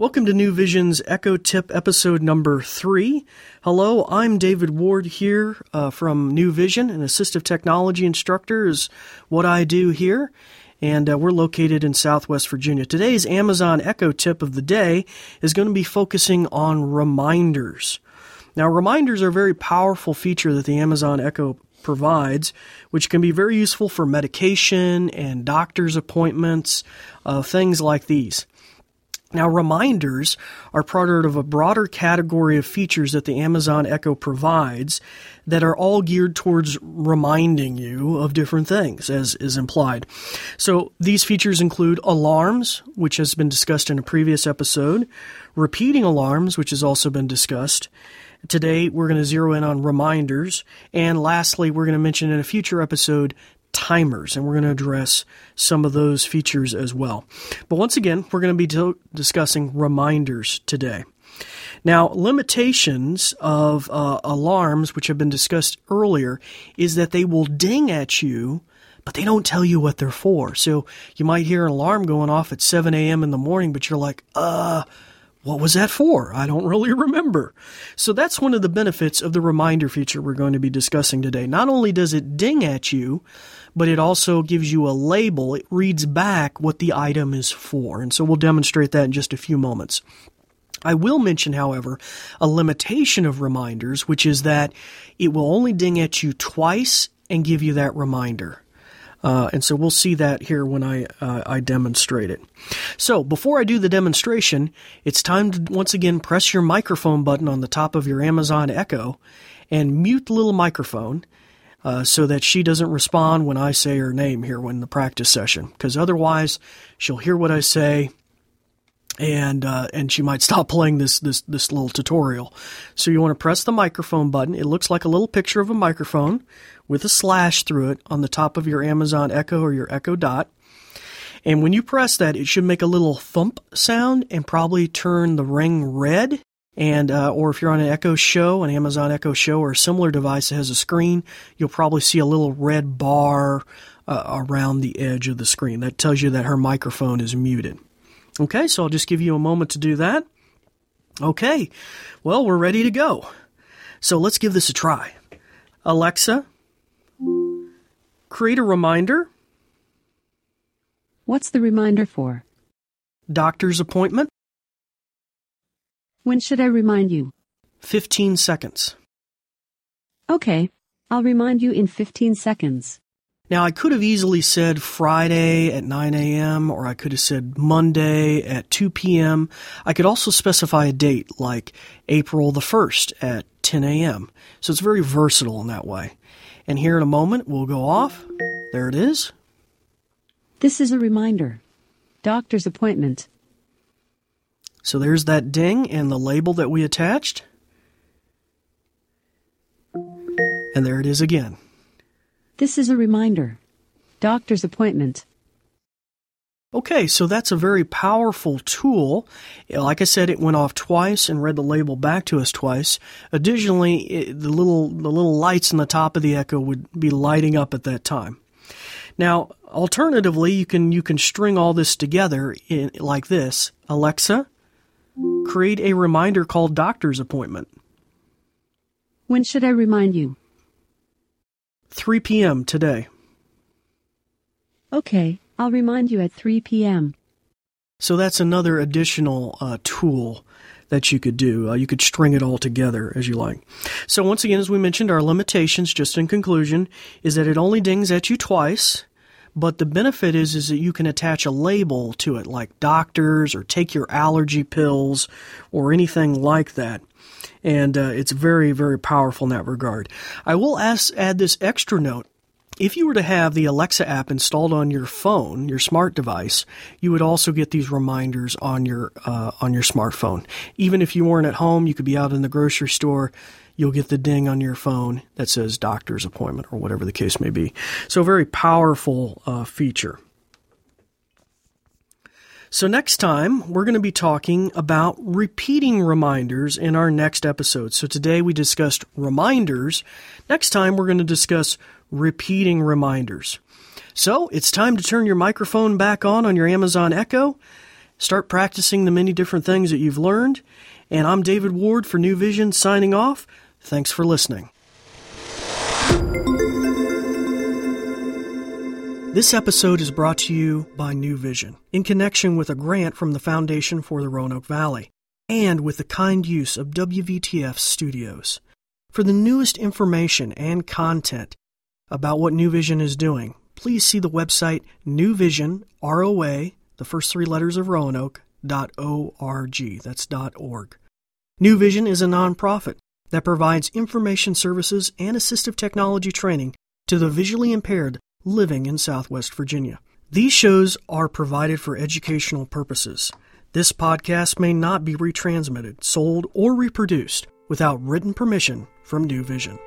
Welcome to New Vision's Echo Tip episode number three. Hello, I'm David Ward here uh, from New Vision, an assistive technology instructor is what I do here, and uh, we're located in Southwest Virginia. Today's Amazon Echo Tip of the day is going to be focusing on reminders. Now, reminders are a very powerful feature that the Amazon Echo provides, which can be very useful for medication and doctor's appointments, uh, things like these. Now, reminders are part of a broader category of features that the Amazon Echo provides that are all geared towards reminding you of different things, as is implied. So, these features include alarms, which has been discussed in a previous episode, repeating alarms, which has also been discussed. Today, we're going to zero in on reminders. And lastly, we're going to mention in a future episode timers, and we're going to address some of those features as well. But once again, we're going to be discussing reminders today. Now, limitations of uh, alarms, which have been discussed earlier, is that they will ding at you, but they don't tell you what they're for. So you might hear an alarm going off at 7 a.m. in the morning, but you're like, uh, what was that for? I don't really remember. So that's one of the benefits of the reminder feature we're going to be discussing today. Not only does it ding at you, but it also gives you a label. It reads back what the item is for. And so we'll demonstrate that in just a few moments. I will mention, however, a limitation of reminders, which is that it will only ding at you twice and give you that reminder. Uh, and so we'll see that here when I uh, I demonstrate it. So before I do the demonstration, it's time to once again press your microphone button on the top of your Amazon Echo and mute the little microphone uh, so that she doesn't respond when I say her name here when the practice session, because otherwise she'll hear what I say, and uh, and she might stop playing this this this little tutorial. So you want to press the microphone button. It looks like a little picture of a microphone with a slash through it on the top of your Amazon Echo or your Echo Dot. And when you press that, it should make a little thump sound and probably turn the ring red and uh, or if you're on an Echo Show, an Amazon Echo Show, or a similar device that has a screen, you'll probably see a little red bar uh, around the edge of the screen. That tells you that her microphone is muted. Okay, so I'll just give you a moment to do that. Okay, well, we're ready to go. So let's give this a try. Alexa, create a reminder. What's the reminder for? Doctor's appointment. When should I remind you? 15 seconds. Okay, I'll remind you in 15 seconds. Now, I could have easily said Friday at 9 a.m., or I could have said Monday at 2 p.m. I could also specify a date like April the 1st at 10 a.m. So it's very versatile in that way. And here in a moment, we'll go off. There it is. This is a reminder. Doctor's appointment. So there's that ding and the label that we attached. And there it is again. This is a reminder. Doctor's appointment. Okay, so that's a very powerful tool. Like I said, it went off twice and read the label back to us twice. Additionally, it, the little the little lights on the top of the Echo would be lighting up at that time. Now, alternatively, you can you can string all this together in, like this: Alexa, create a reminder called doctor's appointment. When should I remind you? 3 p.m. today. Okay, I'll remind you at 3 p.m. So that's another additional uh, tool that you could do. Uh, you could string it all together as you like. So once again, as we mentioned, our limitations, just in conclusion, is that it only dings at you twice. But the benefit is, is that you can attach a label to it, like doctors or take your allergy pills or anything like that. And uh, it's very, very powerful in that regard. I will ask, add this extra note if you were to have the Alexa app installed on your phone, your smart device, you would also get these reminders on your uh, on your smartphone. Even if you weren't at home, you could be out in the grocery store. You'll get the ding on your phone that says doctor's appointment or whatever the case may be. So, very powerful uh, feature. So, next time, we're going to be talking about repeating reminders in our next episode. So, today we discussed reminders. Next time, we're going to discuss repeating reminders. So, it's time to turn your microphone back on on your Amazon Echo. Start practicing the many different things that you've learned. And I'm David Ward for New Vision signing off. Thanks for listening. This episode is brought to you by New Vision in connection with a grant from the Foundation for the Roanoke Valley and with the kind use of WVTF studios. For the newest information and content about what New Vision is doing, please see the website New Vision, ROA, the first three letters of Roanoke, .org. That's .org. New Vision is a nonprofit that provides information services and assistive technology training to the visually impaired living in Southwest Virginia. These shows are provided for educational purposes. This podcast may not be retransmitted, sold, or reproduced without written permission from New Vision.